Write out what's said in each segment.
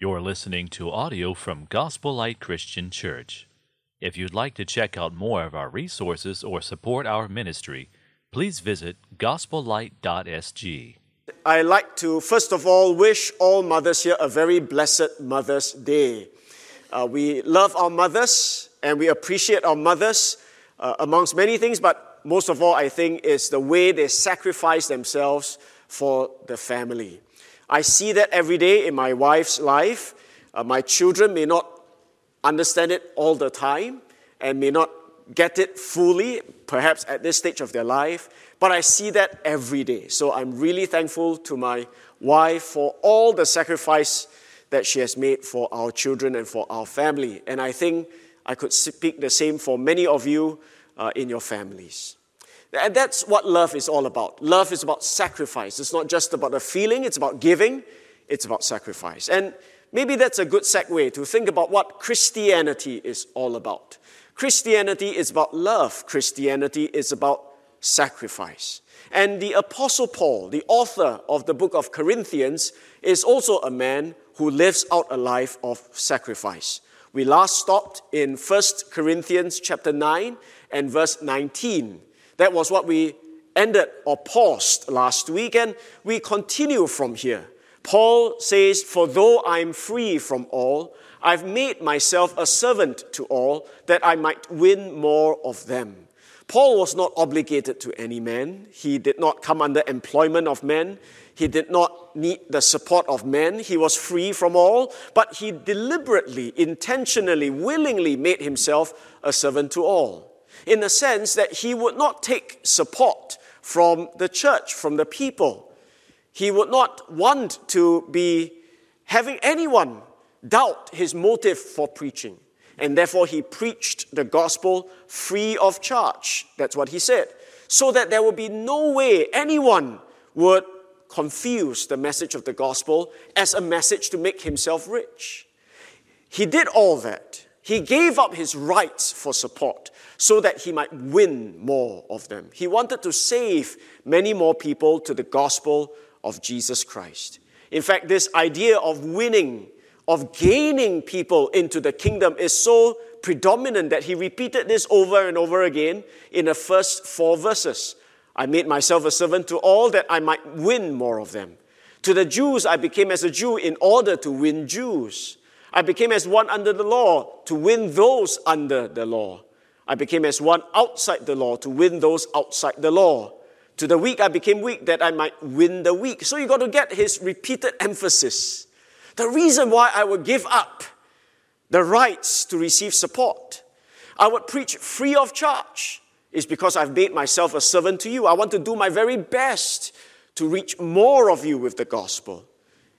You're listening to audio from Gospel Light Christian Church. If you'd like to check out more of our resources or support our ministry, please visit gospellight.sg. I like to, first of all, wish all mothers here a very blessed Mother's Day. Uh, we love our mothers and we appreciate our mothers uh, amongst many things, but most of all, I think, is the way they sacrifice themselves for the family. I see that every day in my wife's life. Uh, my children may not understand it all the time and may not get it fully, perhaps at this stage of their life, but I see that every day. So I'm really thankful to my wife for all the sacrifice that she has made for our children and for our family. And I think I could speak the same for many of you uh, in your families. And that's what love is all about. Love is about sacrifice. It's not just about a feeling, it's about giving, it's about sacrifice. And maybe that's a good segue to think about what Christianity is all about. Christianity is about love, Christianity is about sacrifice. And the Apostle Paul, the author of the book of Corinthians, is also a man who lives out a life of sacrifice. We last stopped in 1 Corinthians chapter 9 and verse 19. That was what we ended or paused last week, and we continue from here. Paul says, For though I'm free from all, I've made myself a servant to all, that I might win more of them. Paul was not obligated to any man. He did not come under employment of men. He did not need the support of men. He was free from all, but he deliberately, intentionally, willingly made himself a servant to all in the sense that he would not take support from the church, from the people. He would not want to be having anyone doubt his motive for preaching. And therefore, he preached the gospel free of charge. That's what he said. So that there would be no way anyone would confuse the message of the gospel as a message to make himself rich. He did all that. He gave up his rights for support so that he might win more of them. He wanted to save many more people to the gospel of Jesus Christ. In fact, this idea of winning, of gaining people into the kingdom is so predominant that he repeated this over and over again in the first four verses. I made myself a servant to all that I might win more of them. To the Jews, I became as a Jew in order to win Jews. I became as one under the law to win those under the law. I became as one outside the law to win those outside the law. To the weak, I became weak that I might win the weak. So you got to get his repeated emphasis. The reason why I would give up the rights to receive support, I would preach free of charge, is because I've made myself a servant to you. I want to do my very best to reach more of you with the gospel.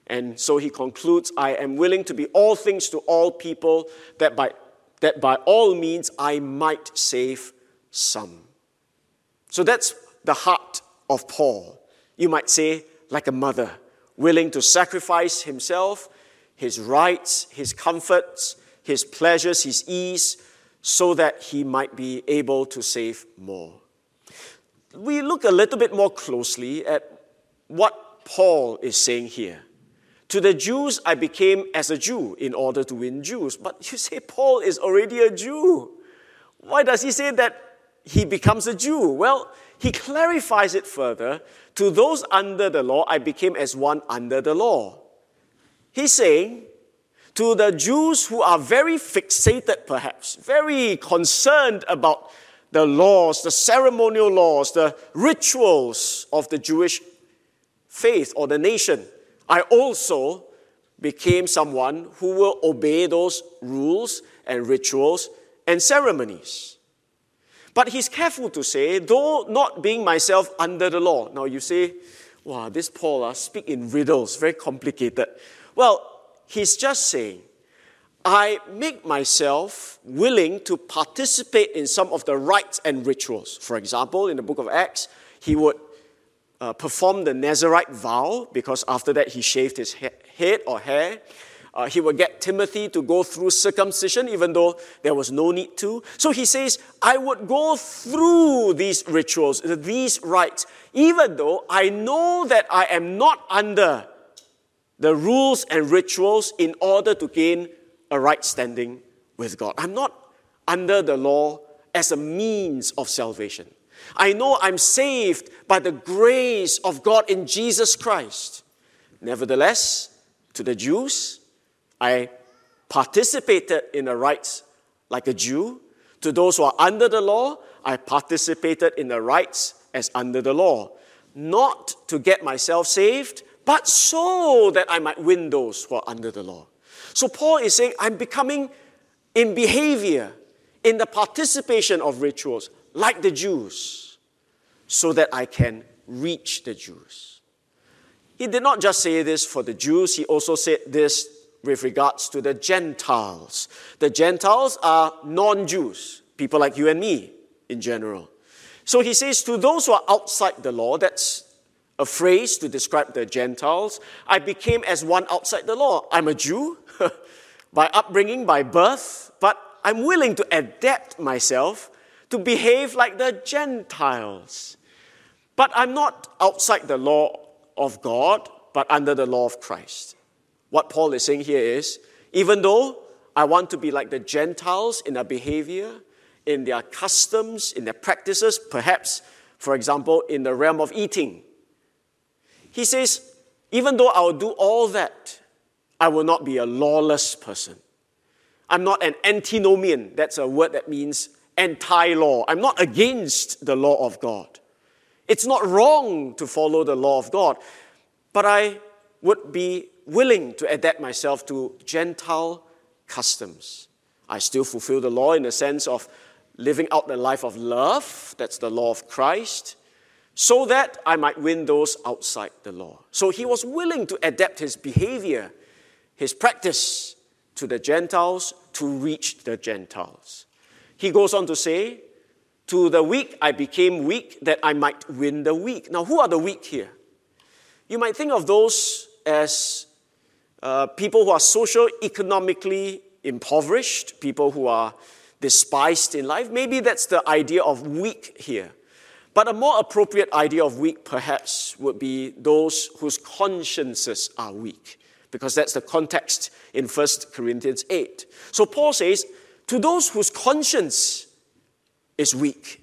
And so he concludes I am willing to be all things to all people, that by, that by all means I might save some. So that's the heart of Paul. You might say, like a mother, willing to sacrifice himself, his rights, his comforts, his pleasures, his ease, so that he might be able to save more. We look a little bit more closely at what Paul is saying here. To the Jews, I became as a Jew in order to win Jews. But you say Paul is already a Jew. Why does he say that he becomes a Jew? Well, he clarifies it further. To those under the law, I became as one under the law. He's saying, to the Jews who are very fixated, perhaps, very concerned about the laws, the ceremonial laws, the rituals of the Jewish faith or the nation, I also became someone who will obey those rules and rituals and ceremonies. But he's careful to say, though not being myself under the law. Now you say, wow, this Paul uh, speak in riddles, very complicated. Well, he's just saying, I make myself willing to participate in some of the rites and rituals. For example, in the book of Acts, he would uh, perform the Nazarite vow because after that he shaved his he- head or hair. Uh, he would get Timothy to go through circumcision, even though there was no need to. So he says, I would go through these rituals, these rites, even though I know that I am not under the rules and rituals in order to gain a right standing with God. I'm not under the law as a means of salvation. I know I'm saved by the grace of God in Jesus Christ. Nevertheless, to the Jews, I participated in the rites like a Jew. To those who are under the law, I participated in the rites as under the law. Not to get myself saved, but so that I might win those who are under the law. So Paul is saying, I'm becoming in behavior, in the participation of rituals, like the Jews, so that I can reach the Jews. He did not just say this for the Jews, he also said this with regards to the Gentiles. The Gentiles are non Jews, people like you and me in general. So he says, to those who are outside the law, that's a phrase to describe the Gentiles, I became as one outside the law. I'm a Jew by upbringing, by birth, but I'm willing to adapt myself to behave like the Gentiles. But I'm not outside the law of God, but under the law of Christ. What Paul is saying here is even though I want to be like the Gentiles in their behavior, in their customs, in their practices, perhaps, for example, in the realm of eating, he says, even though I will do all that, I will not be a lawless person. I'm not an antinomian. That's a word that means anti law. I'm not against the law of God. It's not wrong to follow the law of God, but I would be willing to adapt myself to Gentile customs. I still fulfill the law in the sense of living out the life of love. That's the law of Christ so that I might win those outside the law. So he was willing to adapt his behavior, his practice to the Gentiles to reach the Gentiles. He goes on to say, To the weak I became weak that I might win the weak. Now, who are the weak here? You might think of those as uh, people who are social economically impoverished, people who are despised in life. Maybe that's the idea of weak here. But a more appropriate idea of weak, perhaps, would be those whose consciences are weak, because that's the context in 1 Corinthians 8. So Paul says, to those whose conscience is weak,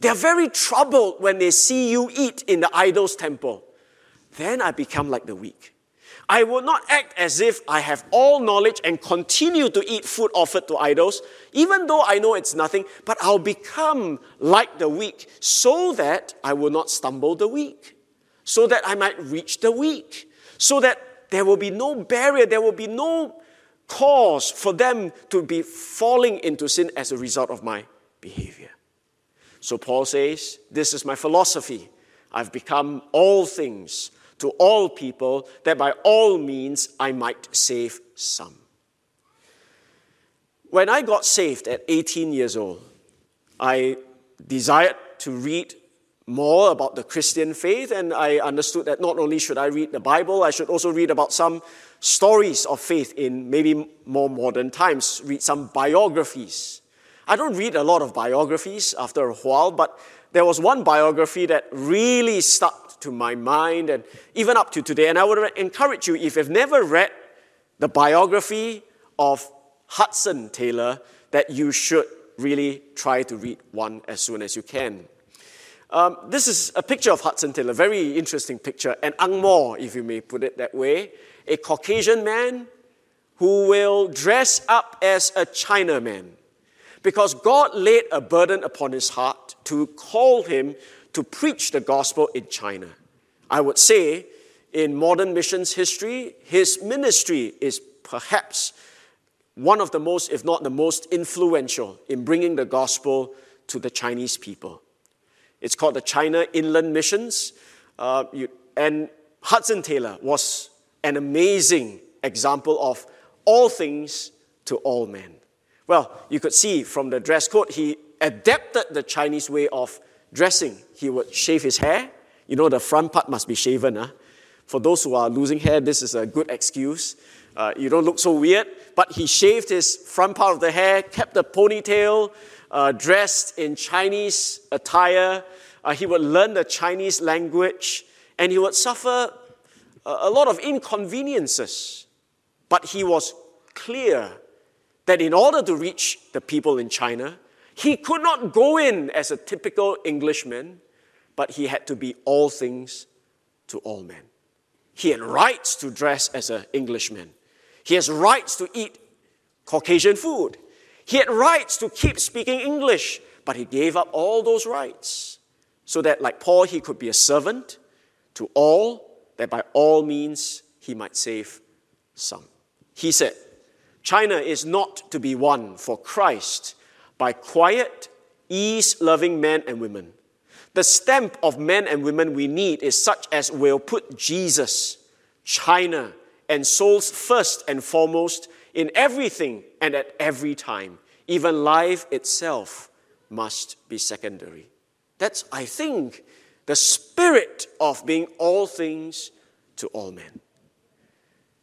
they are very troubled when they see you eat in the idol's temple. Then I become like the weak. I will not act as if I have all knowledge and continue to eat food offered to idols, even though I know it's nothing, but I'll become like the weak so that I will not stumble the weak, so that I might reach the weak, so that there will be no barrier, there will be no cause for them to be falling into sin as a result of my behavior. So Paul says, This is my philosophy. I've become all things to all people, that by all means I might save some. When I got saved at 18 years old, I desired to read more about the Christian faith, and I understood that not only should I read the Bible, I should also read about some stories of faith in maybe more modern times, read some biographies. I don't read a lot of biographies after a while, but there was one biography that really stuck to my mind and even up to today. And I would encourage you, if you've never read the biography of Hudson Taylor, that you should really try to read one as soon as you can. Um, this is a picture of Hudson Taylor, very interesting picture, an Angmo, if you may put it that way, a Caucasian man who will dress up as a Chinaman because God laid a burden upon his heart to call him to preach the gospel in China. I would say in modern missions history, his ministry is perhaps one of the most, if not the most influential in bringing the gospel to the Chinese people. It's called the China Inland Missions. Uh, you, and Hudson Taylor was an amazing example of all things to all men. Well, you could see from the dress code, he adapted the Chinese way of dressing. He would shave his hair. You know, the front part must be shaven. Huh? For those who are losing hair, this is a good excuse. Uh, you don't look so weird. But he shaved his front part of the hair, kept the ponytail, uh, dressed in Chinese attire. Uh, he would learn the Chinese language, and he would suffer a lot of inconveniences. But he was clear that in order to reach the people in China, he could not go in as a typical Englishman, but he had to be all things to all men. He had rights to dress as an Englishman. He has rights to eat Caucasian food. He had rights to keep speaking English, but he gave up all those rights so that, like Paul, he could be a servant to all, that by all means he might save some. He said, China is not to be won for Christ by quiet, ease loving men and women. The stamp of men and women we need is such as will put Jesus, China, and souls first and foremost in everything and at every time. Even life itself must be secondary. That's, I think, the spirit of being all things to all men.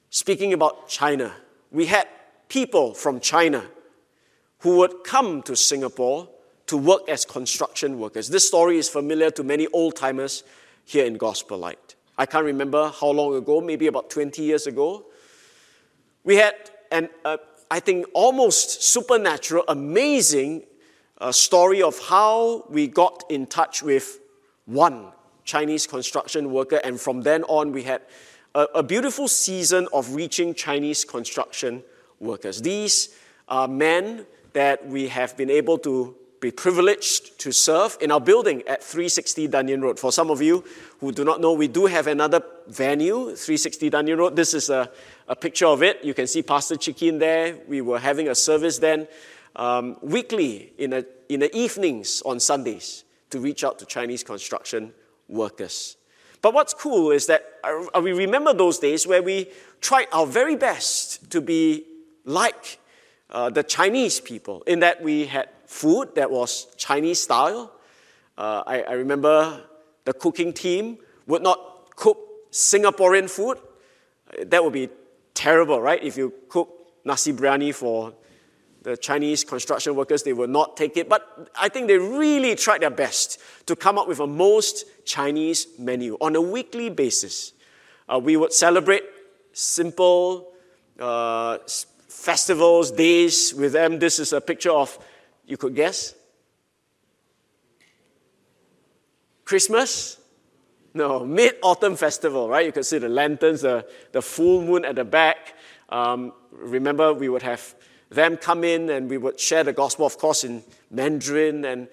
Speaking about China, we had people from China who would come to Singapore to work as construction workers. This story is familiar to many old timers here in Gospel Light. I can't remember how long ago, maybe about 20 years ago. We had an, uh, I think, almost supernatural, amazing uh, story of how we got in touch with one Chinese construction worker, and from then on, we had a, a beautiful season of reaching Chinese construction workers. These are men that we have been able to be privileged to serve in our building at 360 Dunearn Road. For some of you who do not know, we do have another venue, 360 Dunearn Road. This is a, a picture of it. You can see Pastor Chikin there. We were having a service then um, weekly in, a, in the evenings on Sundays to reach out to Chinese construction workers. But what's cool is that uh, we remember those days where we tried our very best to be like uh, the Chinese people, in that we had food that was Chinese style. Uh, I, I, remember the cooking team would not cook Singaporean food. That would be terrible, right? If you cook nasi biryani for the Chinese construction workers, they will not take it. But I think they really tried their best to come up with a most Chinese menu on a weekly basis. Uh, we would celebrate simple uh, festivals, days with them. This is a picture of, you could guess? Christmas? No, Mid Autumn Festival, right? You can see the lanterns, the, the full moon at the back. Um, remember, we would have them come in and we would share the gospel, of course, in Mandarin. And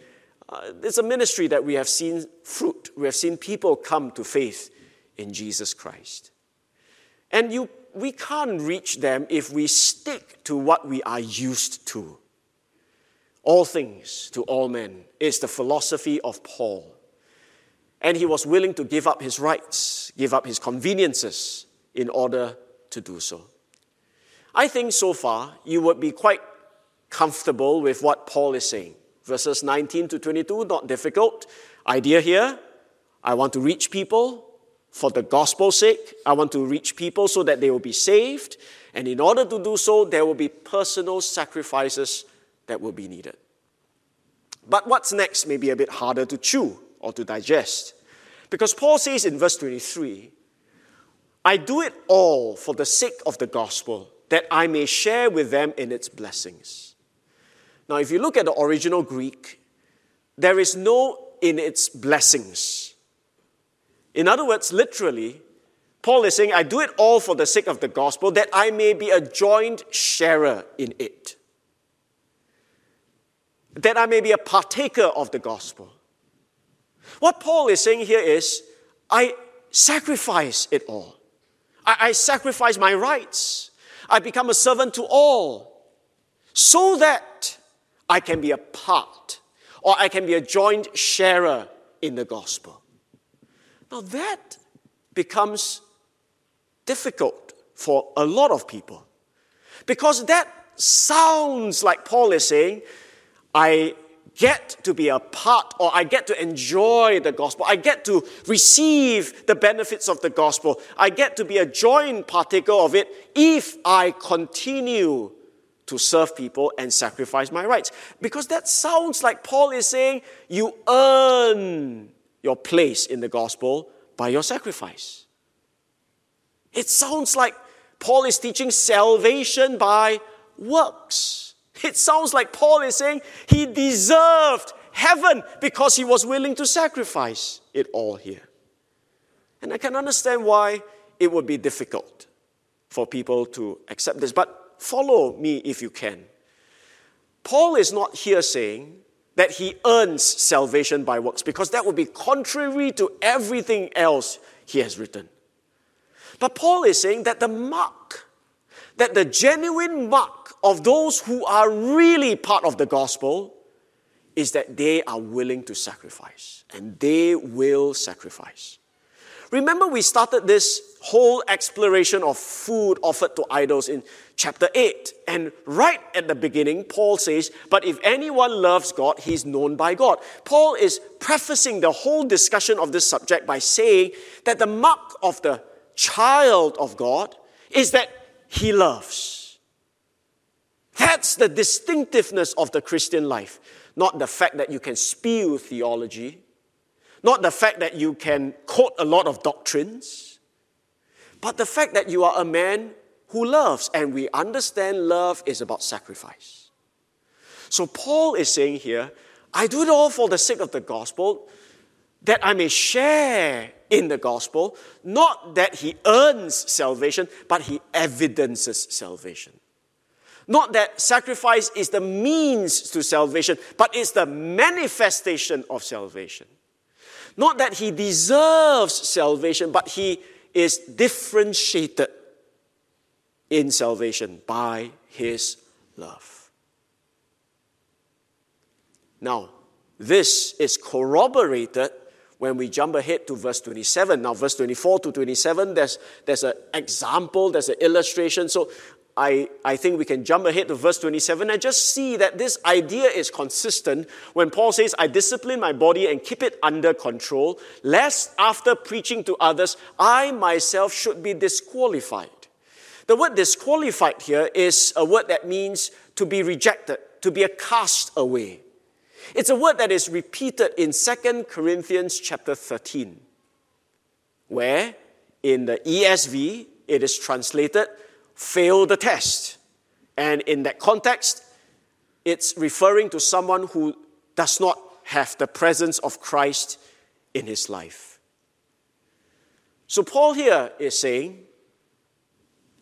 uh, it's a ministry that we have seen fruit. We have seen people come to faith in Jesus Christ. And you we can't reach them if we stick to what we are used to. All things to all men is the philosophy of Paul. And he was willing to give up his rights, give up his conveniences in order to do so. I think so far you would be quite comfortable with what Paul is saying. Verses 19 to 22, not difficult. Idea here I want to reach people, for the gospel's sake. I want to reach people so that they will be saved. And in order to do so, there will be personal sacrifices that will be needed. But what's next may be a bit harder to chew or to digest. Because Paul says in verse 23, I do it all for the sake of the gospel, that I may share with them in its blessings. Now, if you look at the original Greek, there is no in its blessings. In other words, literally, Paul is saying, I do it all for the sake of the gospel, that I may be a joint sharer in it. That I may be a partaker of the gospel. What Paul is saying here is, I sacrifice it all. I, I sacrifice my rights. I become a servant to all so that I can be a part or I can be a joint sharer in the gospel. Now that becomes difficult for a lot of people because that sounds like Paul is saying, I get to be a part or I get to enjoy the gospel. I get to receive the benefits of the gospel. I get to be a joint partaker of it if I continue to serve people and sacrifice my rights. Because that sounds like Paul is saying you earn your place in the gospel by your sacrifice. It sounds like Paul is teaching salvation by works. It sounds like Paul is saying he deserved heaven because he was willing to sacrifice it all here. And I can understand why it would be difficult for people to accept this, but follow me if you can. Paul is not here saying that he earns salvation by works because that would be contrary to everything else he has written. But Paul is saying that the mark, that the genuine mark of those who are really part of the gospel is that they are willing to sacrifice and they will sacrifice. Remember, we started this whole exploration of food offered to idols in chapter 8. And right at the beginning, Paul says, But if anyone loves God, he's known by God. Paul is prefacing the whole discussion of this subject by saying that the mark of the child of God is that he loves. That's the distinctiveness of the Christian life, not the fact that you can spew theology, not the fact that you can quote a lot of doctrines, but the fact that you are a man who loves, and we understand love is about sacrifice. So Paul is saying here, I do it all for the sake of the gospel, that I may share in the gospel, not that he earns salvation, but he evidences salvation. Not that sacrifice is the means to salvation, but it's the manifestation of salvation. Not that he deserves salvation, but he is differentiated in salvation by his love. Now, this is corroborated when we jump ahead to verse 27. Now, verse 24 to 27, there's, there's an example, there's an illustration. So I, I think we can jump ahead to verse 27 and just see that this idea is consistent when Paul says, I discipline my body and keep it under control, lest after preaching to others, I myself should be disqualified. The word disqualified here is a word that means to be rejected, to be a cast away. It's a word that is repeated in 2 Corinthians chapter 13, where in the ESV it is translated, fail the test. And in that context, it's referring to someone who does not have the presence of Christ in his life. So, Paul here is saying,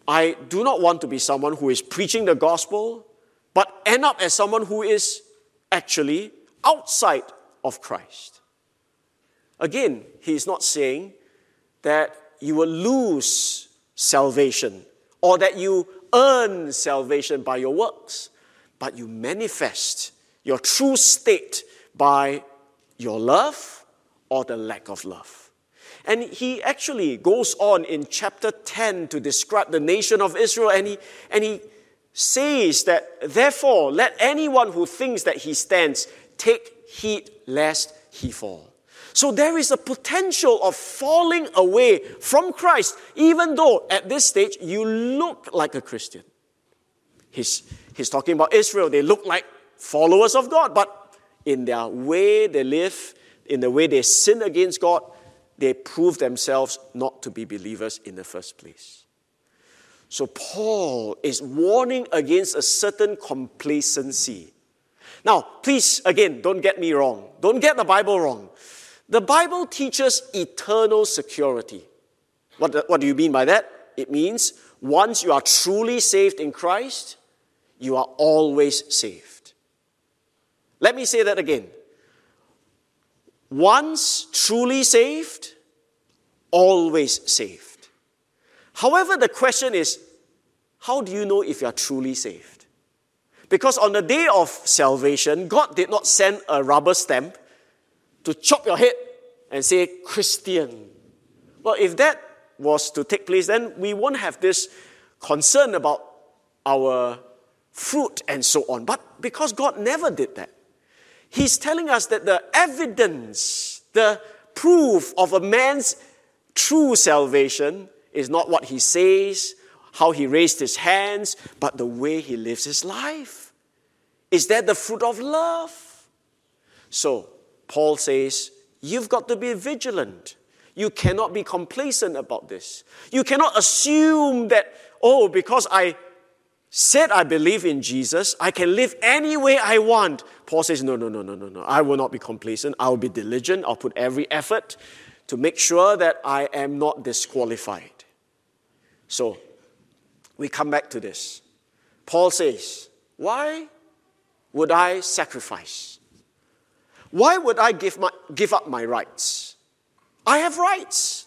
I do not want to be someone who is preaching the gospel, but end up as someone who is actually outside of Christ. Again, he is not saying that you will lose salvation or that you earn salvation by your works, but you manifest your true state by your love or the lack of love. And he actually goes on in chapter 10 to describe the nation of Israel, and he, and he says that, therefore, let anyone who thinks that he stands take heed lest he fall. So there is a potential of falling away from Christ, even though at this stage you look like a Christian. He's, he's talking about Israel. They look like followers of God, but in their way they live, in the way they sin against God, they prove themselves not to be believers in the first place. So Paul is warning against a certain complacency. Now, please, again, don't get me wrong. Don't get the Bible wrong. The Bible teaches eternal security. What, what do you mean by that? It means once you are truly saved in Christ, you are always saved. Let me say that again. Once truly saved, always saved. However, the question is how do you know if you are truly saved? Because on the day of salvation, God did not send a rubber stamp to chop your head and say, Christian. Well, if that was to take place, then we won't have this concern about our fruit and so on. But because God never did that, He's telling us that the evidence, the proof of a man's true salvation is not what he says, how he raised his hands, but the way he lives his life. Is that the fruit of love? So, Paul says, You've got to be vigilant. You cannot be complacent about this. You cannot assume that, oh, because I said I believe in Jesus, I can live any way I want. Paul says, no, no, no, no, no, no. I will not be complacent. I will be diligent. I'll put every effort to make sure that I am not disqualified. So, we come back to this. Paul says, Why would I sacrifice? Why would I give, my, give up my rights? I have rights.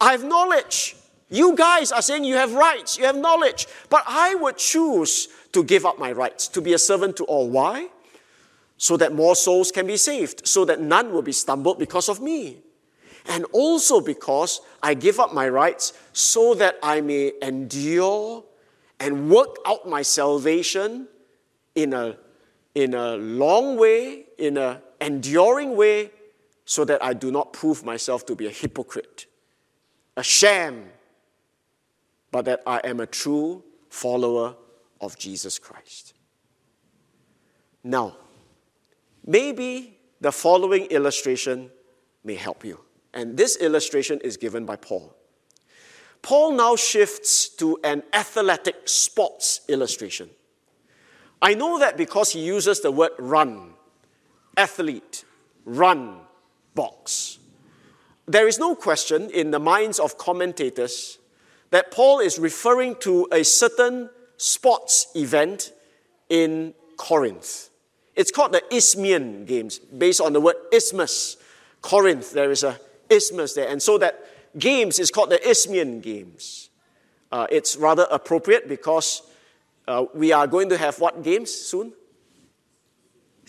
I have knowledge. You guys are saying you have rights, you have knowledge. But I would choose to give up my rights, to be a servant to all. Why? So that more souls can be saved, so that none will be stumbled because of me. And also because I give up my rights so that I may endure and work out my salvation in a, in a long way, in an enduring way, so that I do not prove myself to be a hypocrite, a sham, but that I am a true follower of Jesus Christ. Now, maybe the following illustration may help you. And this illustration is given by Paul. Paul now shifts to an athletic sports illustration. I know that because he uses the word run, athlete, run, box. There is no question in the minds of commentators that Paul is referring to a certain sports event in Corinth. It's called the Isthmian Games, based on the word isthmus. Corinth, there is a isthmus there. And so that games is called the Isthmian Games. Uh, it's rather appropriate because uh, we are going to have what games soon?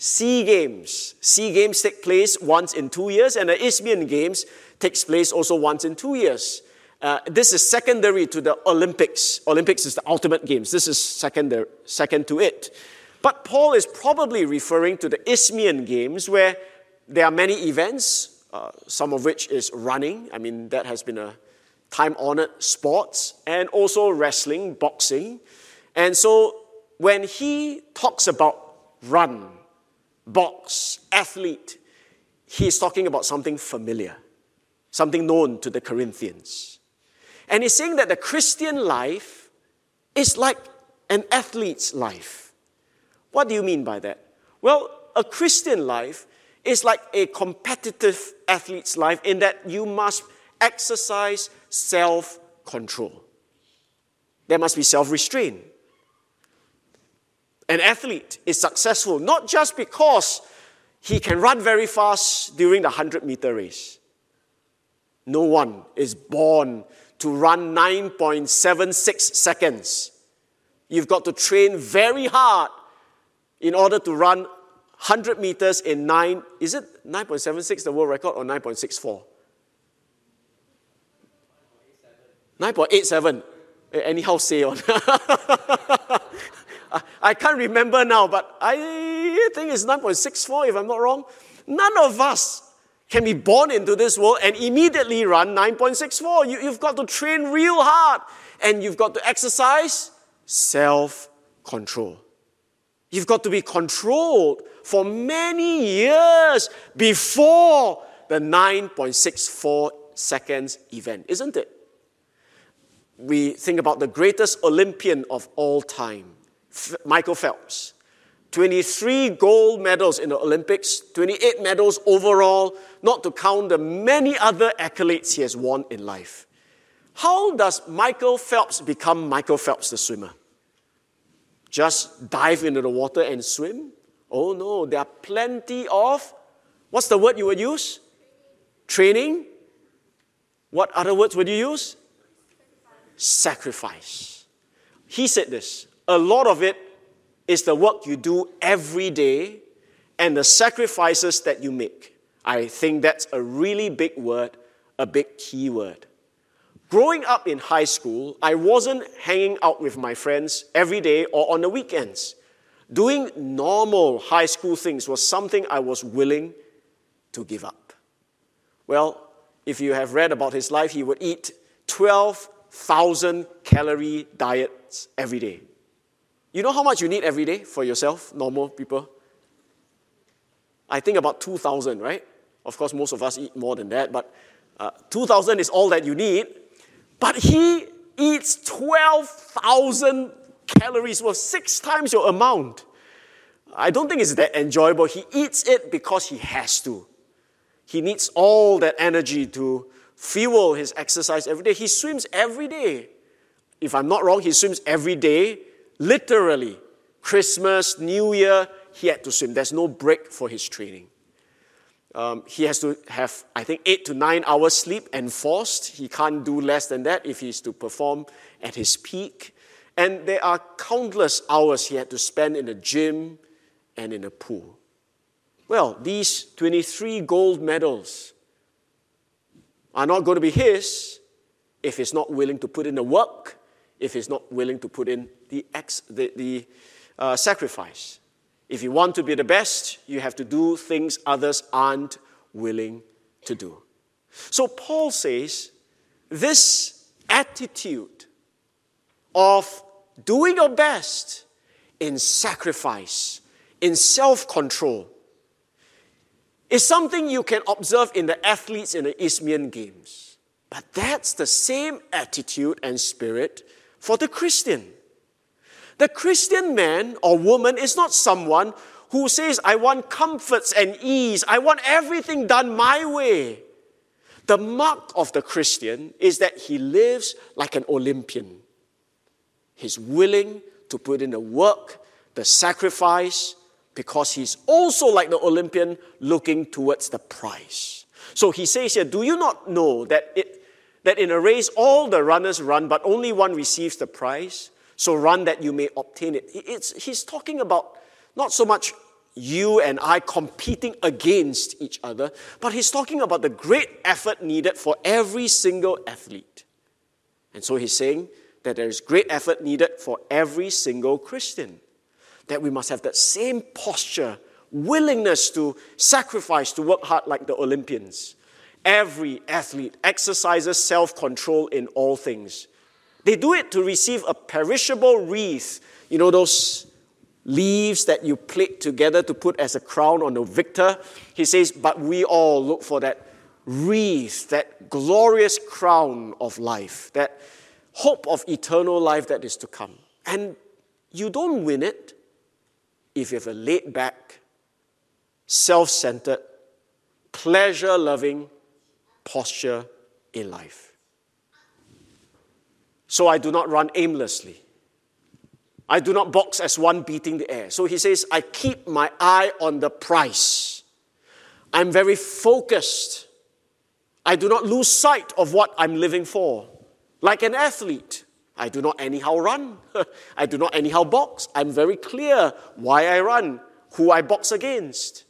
SEA Games. SEA Games take place once in two years, and the Isthmian Games takes place also once in two years. Uh, this is secondary to the Olympics. Olympics is the ultimate games. This is second, second to it. But Paul is probably referring to the Isthmian Games, where there are many events, uh, some of which is running. I mean, that has been a time honored sport, and also wrestling, boxing. And so when he talks about run, box, athlete, he's talking about something familiar, something known to the Corinthians. And he's saying that the Christian life is like an athlete's life. What do you mean by that? Well, a Christian life is like a competitive athlete's life in that you must exercise self control. There must be self restraint. An athlete is successful not just because he can run very fast during the 100 meter race. No one is born to run 9.76 seconds. You've got to train very hard in order to run 100 meters in 9, is it 9.76 the world record or 9.64? 9.87. Anyhow, say on. I can't remember now, but I think it's 9.64 if I'm not wrong. None of us can be born into this world and immediately run 9.64. You, you've got to train real hard and you've got to exercise self control. You've got to be controlled for many years before the 9.64 seconds event, isn't it? We think about the greatest Olympian of all time, Michael Phelps. 23 gold medals in the Olympics, 28 medals overall, not to count the many other accolades he has won in life. How does Michael Phelps become Michael Phelps, the swimmer? just dive into the water and swim? Oh no, there are plenty of, what's the word you would use? Training. What other words would you use? Sacrifice. He said this a lot of it is the work you do every day and the sacrifices that you make. I think that's a really big word, a big key word. Growing up in high school, I wasn't hanging out with my friends every day or on the weekends. Doing normal high school things was something I was willing to give up. Well, if you have read about his life, he would eat 12,000 calorie diets every day. You know how much you need every day for yourself, normal people? I think about 2,000, right? Of course, most of us eat more than that, but uh, 2,000 is all that you need, but he eats 12,000 calories worth, six times your amount. I don't think it's that enjoyable. He eats it because he has to. He needs all that energy to fuel his exercise every day. He swims every day. If I'm not wrong, he swims every day, literally. Christmas, New Year, he had to swim. There's no break for his training. Um, he has to have, I think, eight to nine hours sleep enforced. He can't do less than that if he's to perform at his peak. And there are countless hours he had to spend in the gym and in a pool. Well, these 23 gold medals are not going to be his if he's not willing to put in the work, if he's not willing to put in the, ex, the, the uh, sacrifice. If you want to be the best, you have to do things others aren't willing to do. So Paul says this attitude of doing your best in sacrifice, in self control, is something you can observe in the athletes in the Isthmian Games. But that's the same attitude and spirit for the Christian. The Christian man or woman is not someone who says, I want comforts and ease, I want everything done my way. The mark of the Christian is that he lives like an Olympian. He's willing to put in the work, the sacrifice, because he's also like the Olympian looking towards the prize. So he says here, Do you not know that, it, that in a race all the runners run, but only one receives the prize? So run that you may obtain it. It's, he's talking about not so much you and I competing against each other, but he's talking about the great effort needed for every single athlete. And so he's saying that there is great effort needed for every single Christian. That we must have that same posture, willingness to sacrifice, to work hard like the Olympians. Every athlete exercises self control in all things. They do it to receive a perishable wreath. You know, those leaves that you plait together to put as a crown on the victor. He says, But we all look for that wreath, that glorious crown of life, that hope of eternal life that is to come. And you don't win it if you have a laid back, self centered, pleasure loving posture in life so I do not run aimlessly. I do not box as one beating the air. So he says, I keep my eye on the prize. I'm very focused. I do not lose sight of what I'm living for. Like an athlete, I do not anyhow run. I do not anyhow box. I'm very clear why I run, who I box against.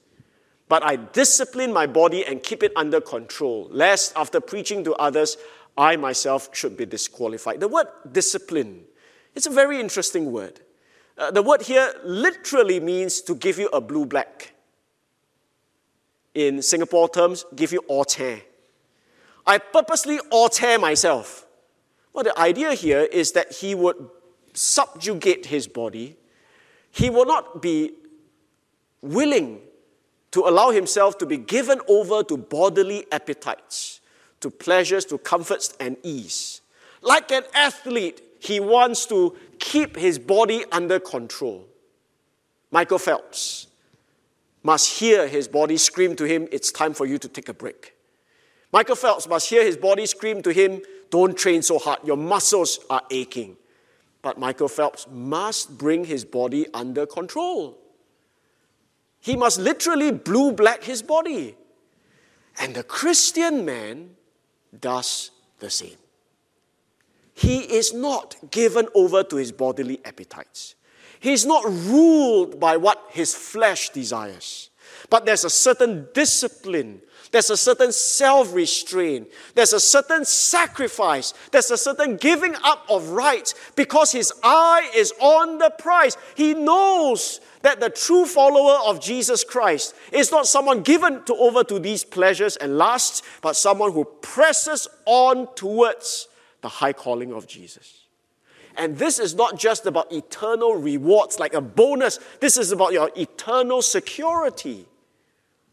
But I discipline my body and keep it under control, lest after preaching to others, I myself should be disqualified. The word discipline, it's a very interesting word. Uh, the word here literally means to give you a blue black. In Singapore terms, give you hauteur. I purposely hauteur myself. Well, the idea here is that he would subjugate his body. He will not be willing to allow himself to be given over to bodily appetites to pleasures, to comforts and ease. Like an athlete, he wants to keep his body under control. Michael Phelps must hear his body scream to him, It's time for you to take a break. Michael Phelps must hear his body scream to him, Don't train so hard, your muscles are aching. But Michael Phelps must bring his body under control. He must literally blue black his body. And the Christian man does the same. He is not given over to his bodily appetites. He is not ruled by what his flesh desires. But there's a certain discipline, there's a certain self restraint, there's a certain sacrifice, there's a certain giving up of rights because his eye is on the prize. He knows that the true follower of Jesus Christ is not someone given to over to these pleasures and lusts, but someone who presses on towards the high calling of Jesus. And this is not just about eternal rewards like a bonus, this is about your eternal security.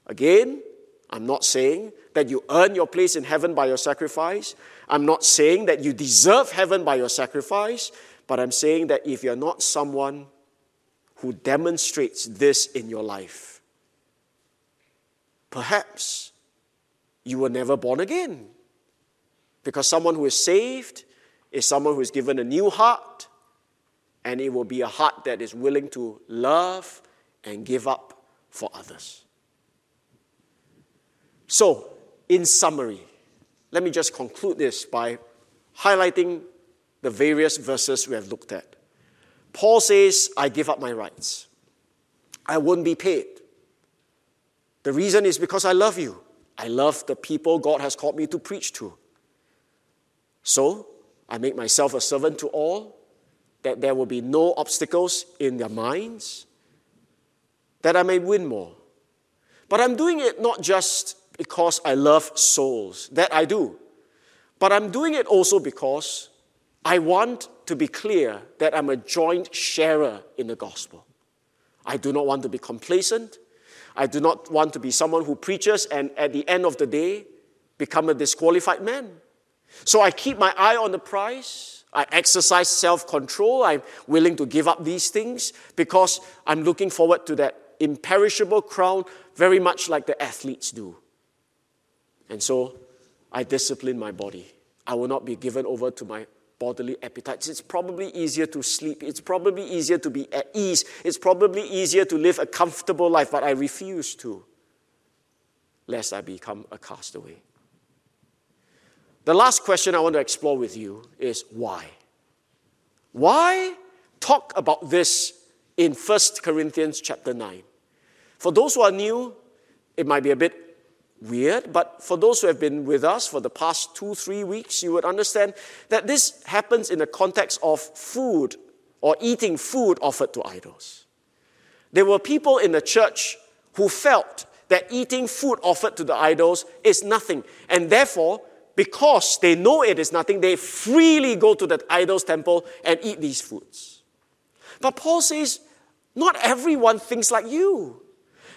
Again, I'm not saying that you earn your place in heaven by your sacrifice. I'm not saying that you deserve heaven by your sacrifice. But I'm saying that if you're not someone who demonstrates this in your life, perhaps you were never born again. Because someone who is saved is someone who is given a new heart, and it will be a heart that is willing to love and give up for others. So, in summary, let me just conclude this by highlighting the various verses we have looked at. Paul says, I give up my rights. I won't be paid. The reason is because I love you. I love the people God has called me to preach to. So, I make myself a servant to all, that there will be no obstacles in their minds, that I may win more. But I'm doing it not just because I love souls, that I do, but I'm doing it also because I want to be clear that I'm a joint sharer in the gospel. I do not want to be complacent. I do not want to be someone who preaches and at the end of the day become a disqualified man. So I keep my eye on the prize. I exercise self control. I'm willing to give up these things because I'm looking forward to that imperishable crown, very much like the athletes do. And so I discipline my body. I will not be given over to my bodily appetites. It's probably easier to sleep. It's probably easier to be at ease. It's probably easier to live a comfortable life, but I refuse to, lest I become a castaway. The last question I want to explore with you is why? Why talk about this in 1 Corinthians chapter 9? For those who are new, it might be a bit weird, but for those who have been with us for the past two, three weeks, you would understand that this happens in the context of food or eating food offered to idols. There were people in the church who felt that eating food offered to the idols is nothing, and therefore, because they know it is nothing, they freely go to the idol's temple and eat these foods. But Paul says, not everyone thinks like you.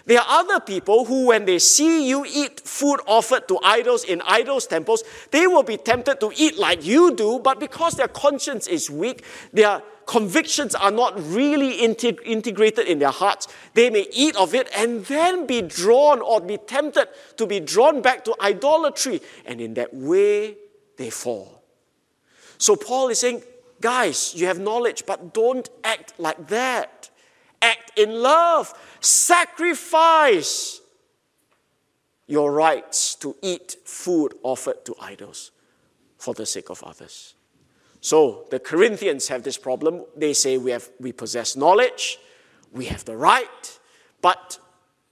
There are other people who, when they see you eat food offered to idols in idols' temples, they will be tempted to eat like you do, but because their conscience is weak, their convictions are not really integ- integrated in their hearts, they may eat of it and then be drawn or be tempted to be drawn back to idolatry. And in that way, they fall. So Paul is saying, guys, you have knowledge, but don't act like that act in love, sacrifice your rights to eat food offered to idols for the sake of others. So the Corinthians have this problem. They say we, have, we possess knowledge, we have the right, but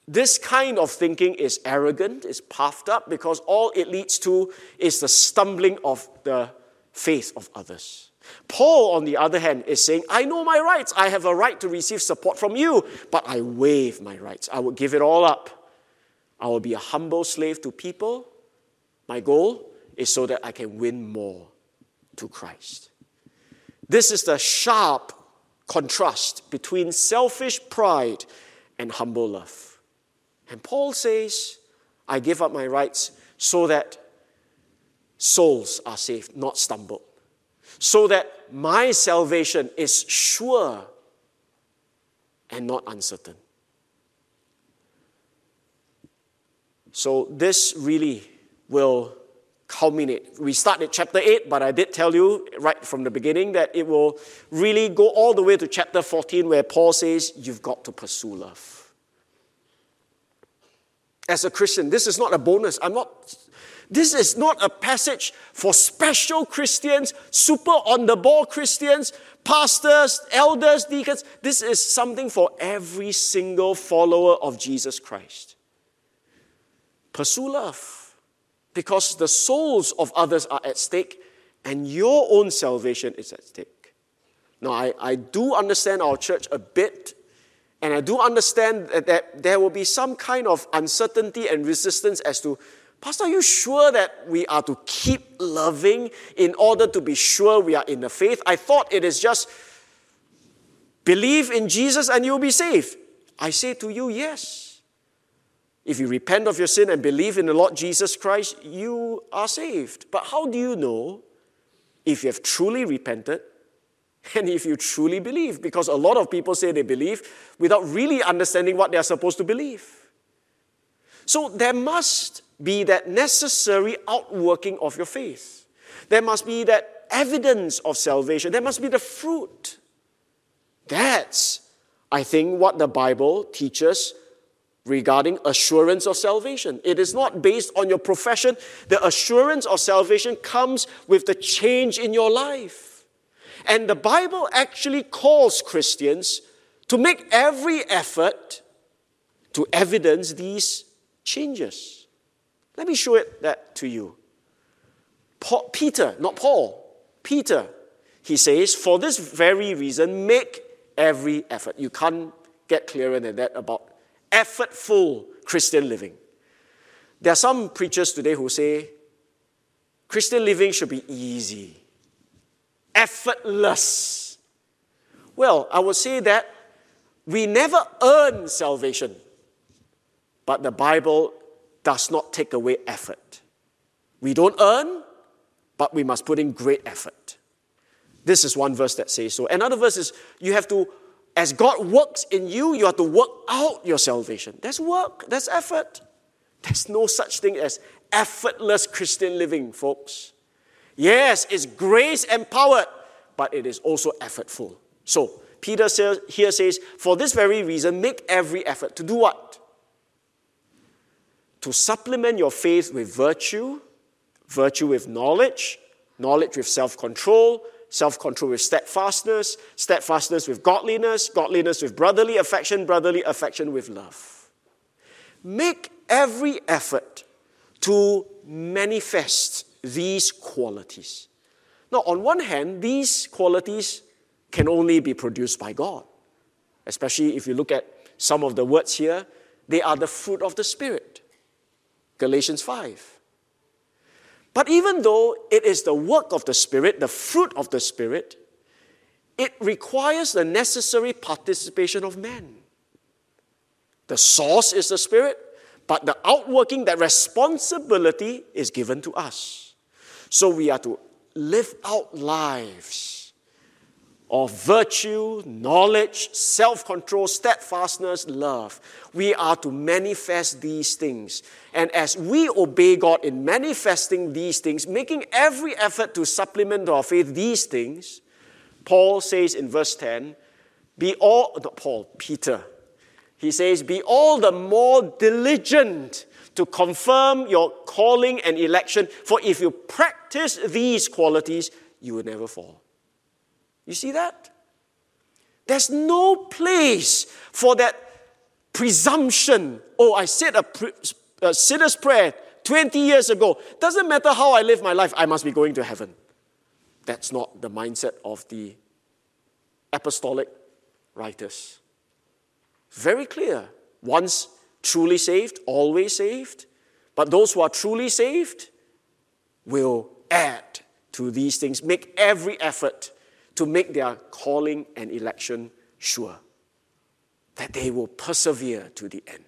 this kind of thinking is arrogant, is puffed up, because all it leads to is the stumbling of the faith of others. Paul, on the other hand, is saying, I know my rights. I have a right to receive support from you, but I waive my rights. I will give it all up. I will be a humble slave to people. My goal is so that I can win more to Christ. This is the sharp contrast between selfish pride and humble love. And Paul says, I give up my rights so that souls are saved, not stumbled so that my salvation is sure and not uncertain. So, this really will culminate. We start at chapter 8, but I did tell you right from the beginning that it will really go all the way to chapter 14, where Paul says, You've got to pursue love. As a Christian, this is not a bonus. I'm not this is not a passage for special Christians, super on the ball Christians, pastors, elders, deacons. This is something for every single follower of Jesus Christ. Pursue love because the souls of others are at stake and your own salvation is at stake. Now, I, I do understand our church a bit and I do understand that, that there will be some kind of uncertainty and resistance as to Pastor, are you sure that we are to keep loving in order to be sure we are in the faith? I thought it is just believe in Jesus and you'll be saved. I say to you, yes. If you repent of your sin and believe in the Lord Jesus Christ, you are saved. But how do you know if you have truly repented and if you truly believe? Because a lot of people say they believe without really understanding what they are supposed to believe. So there must be that necessary outworking of your faith. There must be that evidence of salvation. There must be the fruit. That's, I think, what the Bible teaches regarding assurance of salvation. It is not based on your profession. The assurance of salvation comes with the change in your life. And the Bible actually calls Christians to make every effort to evidence these changes. Let me show it that to you. Paul, Peter, not Paul, Peter, he says, for this very reason, make every effort. You can't get clearer than that about effortful Christian living. There are some preachers today who say Christian living should be easy, effortless. Well, I would say that we never earn salvation, but the Bible does not take away effort. We don't earn, but we must put in great effort. This is one verse that says so. Another verse is you have to as God works in you, you have to work out your salvation. That's work, that's effort. There's no such thing as effortless Christian living, folks. Yes, it's grace empowered, but it is also effortful. So, Peter here says, for this very reason, make every effort to do what? To supplement your faith with virtue, virtue with knowledge, knowledge with self control, self control with steadfastness, steadfastness with godliness, godliness with brotherly affection, brotherly affection with love. Make every effort to manifest these qualities. Now, on one hand, these qualities can only be produced by God, especially if you look at some of the words here, they are the fruit of the Spirit. Galatians 5. But even though it is the work of the Spirit, the fruit of the Spirit, it requires the necessary participation of man. The source is the Spirit, but the outworking, that responsibility is given to us. So we are to live out lives of virtue, knowledge, self control, steadfastness, love. We are to manifest these things. And as we obey God in manifesting these things, making every effort to supplement our faith these things, Paul says in verse 10, be all, not Paul, Peter, he says, be all the more diligent to confirm your calling and election, for if you practice these qualities, you will never fall. You see that? There's no place for that presumption. Oh, I said a, pre- a sinner's prayer 20 years ago. Doesn't matter how I live my life, I must be going to heaven. That's not the mindset of the apostolic writers. Very clear. Once truly saved, always saved. But those who are truly saved will add to these things, make every effort to make their calling and election sure, that they will persevere to the end.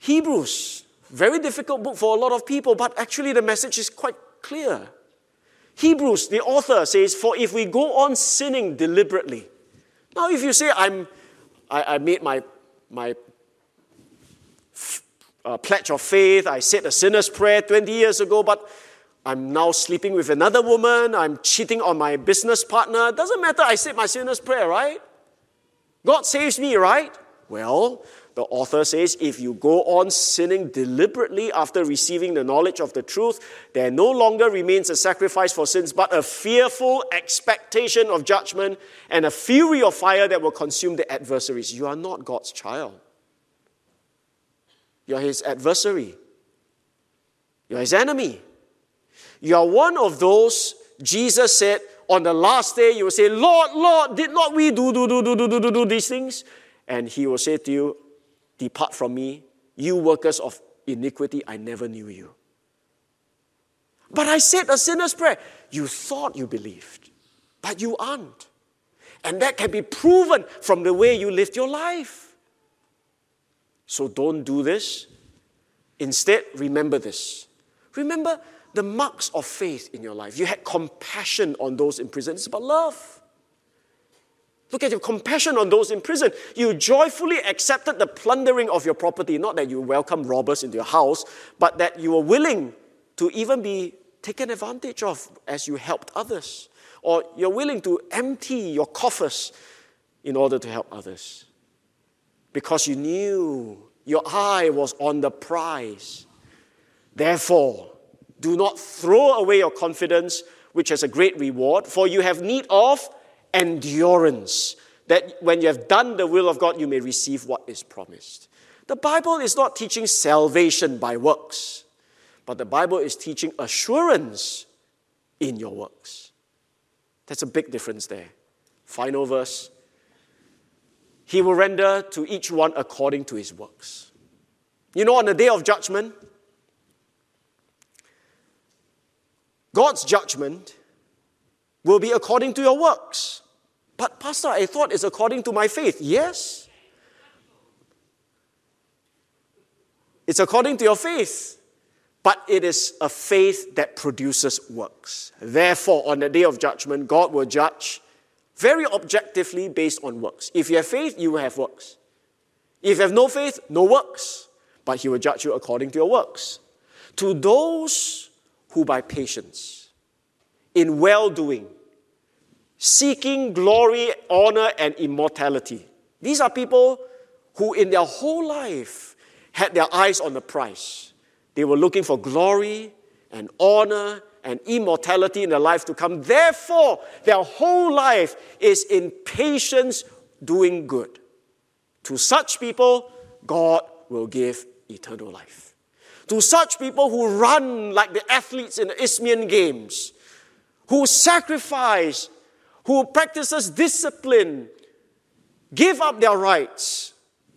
Hebrews, very difficult book for a lot of people, but actually the message is quite clear. Hebrews, the author says, For if we go on sinning deliberately, now if you say, I'm, I, I made my, my uh, pledge of faith, I said a sinner's prayer 20 years ago, but I'm now sleeping with another woman, I'm cheating on my business partner. Doesn't matter, I said my sinner's prayer, right? God saves me, right? Well, the author says if you go on sinning deliberately after receiving the knowledge of the truth, there no longer remains a sacrifice for sins, but a fearful expectation of judgment and a fury of fire that will consume the adversaries. You are not God's child. You are his adversary. You are his enemy. You are one of those, Jesus said, on the last day, you will say, Lord, Lord, did not we do, do, do, do, do, do, do, do these things? And he will say to you, Depart from me, you workers of iniquity, I never knew you. But I said a sinner's prayer. You thought you believed, but you aren't. And that can be proven from the way you lived your life. So don't do this. Instead, remember this. Remember the marks of faith in your life. You had compassion on those in prison. It's about love. Look at your compassion on those in prison. You joyfully accepted the plundering of your property, not that you welcome robbers into your house, but that you were willing to even be taken advantage of as you helped others. Or you're willing to empty your coffers in order to help others. Because you knew your eye was on the prize. Therefore, do not throw away your confidence, which has a great reward, for you have need of endurance, that when you have done the will of God, you may receive what is promised. The Bible is not teaching salvation by works, but the Bible is teaching assurance in your works. That's a big difference there. Final verse. He will render to each one according to his works. You know, on the day of judgment, God's judgment will be according to your works. But, Pastor, I thought it's according to my faith. Yes. It's according to your faith, but it is a faith that produces works. Therefore, on the day of judgment, God will judge very objectively based on works. If you have faith, you will have works. If you have no faith, no works. But He will judge you according to your works. To those who by patience, in well doing, seeking glory, honor, and immortality. These are people who, in their whole life, had their eyes on the prize. They were looking for glory and honor and immortality in their life to come. Therefore, their whole life is in patience doing good. To such people, God will give eternal life. To such people who run like the athletes in the Isthmian Games, who sacrifice who practices discipline, give up their rights,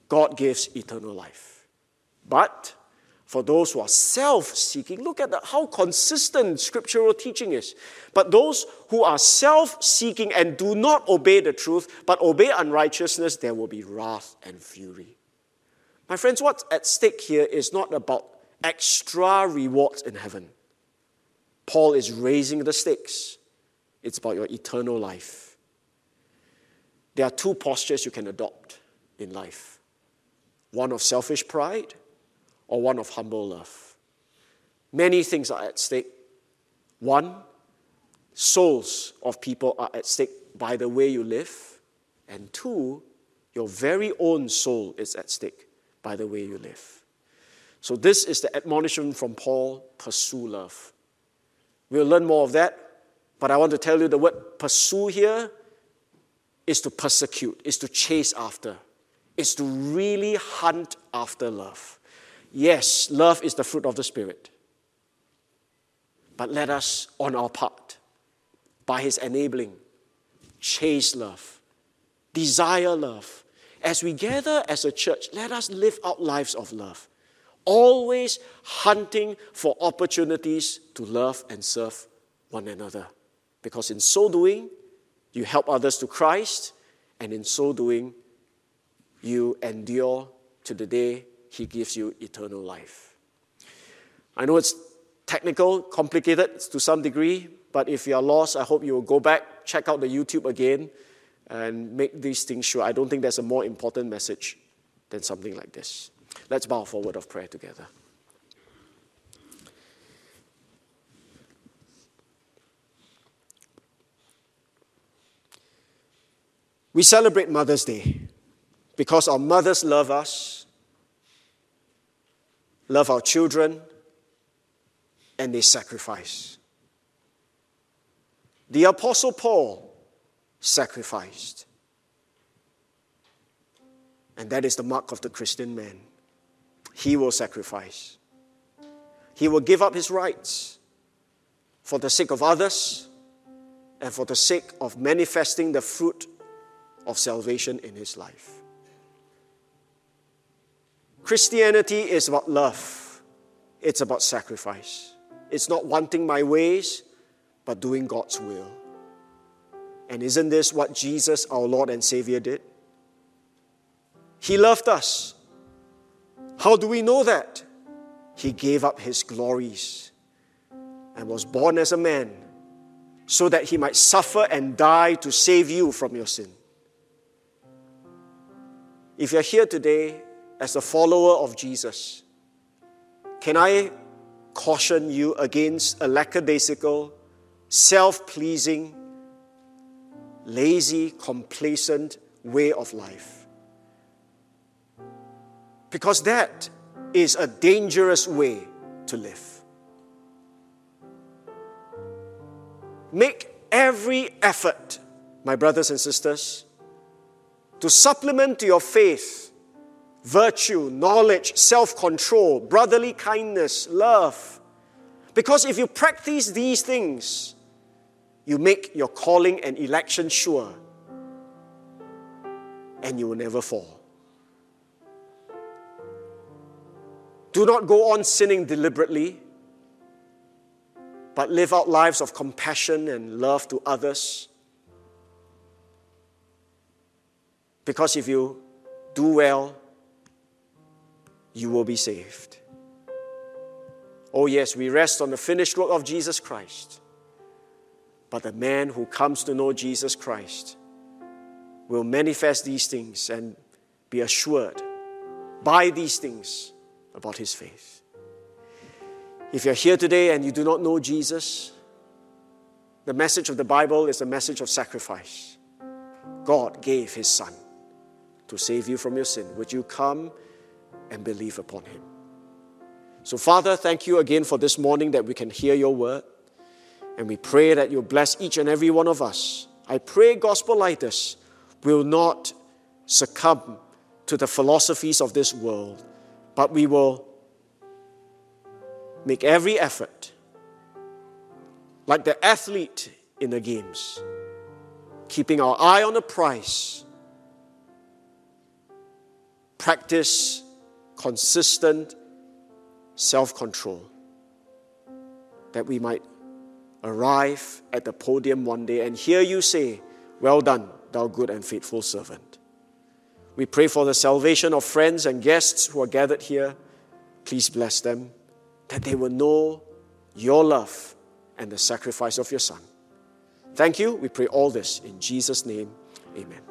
God gives eternal life. But for those who are self seeking, look at the, how consistent scriptural teaching is. But those who are self seeking and do not obey the truth, but obey unrighteousness, there will be wrath and fury. My friends, what's at stake here is not about extra rewards in heaven. Paul is raising the stakes it's about your eternal life. There are two postures you can adopt in life one of selfish pride or one of humble love. Many things are at stake. One, souls of people are at stake by the way you live. And two, your very own soul is at stake by the way you live. So, this is the admonition from Paul pursue love. We'll learn more of that but I want to tell you the word pursue here is to persecute, is to chase after, is to really hunt after love. Yes, love is the fruit of the Spirit. But let us, on our part, by His enabling, chase love, desire love. As we gather as a church, let us live out lives of love, always hunting for opportunities to love and serve one another. Because in so doing, you help others to Christ, and in so doing, you endure to the day He gives you eternal life. I know it's technical, complicated to some degree, but if you are lost, I hope you will go back, check out the YouTube again, and make these things sure. I don't think there's a more important message than something like this. Let's bow for a word of prayer together. We celebrate Mother's Day because our mothers love us, love our children, and they sacrifice. The Apostle Paul sacrificed. And that is the mark of the Christian man. He will sacrifice. He will give up his rights for the sake of others and for the sake of manifesting the fruit of salvation in his life. Christianity is about love, it's about sacrifice. It's not wanting my ways, but doing God's will. And isn't this what Jesus, our Lord and Savior, did? He loved us How do we know that? He gave up his glories and was born as a man so that he might suffer and die to save you from your sin. If you're here today as a follower of Jesus, can I caution you against a lackadaisical, self pleasing, lazy, complacent way of life? Because that is a dangerous way to live. Make every effort, my brothers and sisters, to supplement to your faith virtue, knowledge, self control, brotherly kindness, love. Because if you practice these things, you make your calling and election sure, and you will never fall. Do not go on sinning deliberately, but live out lives of compassion and love to others. Because if you do well, you will be saved. Oh, yes, we rest on the finished work of Jesus Christ. But the man who comes to know Jesus Christ will manifest these things and be assured by these things about his faith. If you're here today and you do not know Jesus, the message of the Bible is a message of sacrifice. God gave his Son to save you from your sin. Would you come and believe upon him? So, Father, thank you again for this morning that we can hear your word. And we pray that you bless each and every one of us. I pray gospel lighters will not succumb to the philosophies of this world, but we will make every effort, like the athlete in the games, keeping our eye on the prize, practice consistent self control, that we might arrive at the podium one day and hear you say, Well done, thou good and faithful servant. We pray for the salvation of friends and guests who are gathered here. Please bless them, that they will know your love and the sacrifice of your Son. Thank you. We pray all this in Jesus' name. Amen.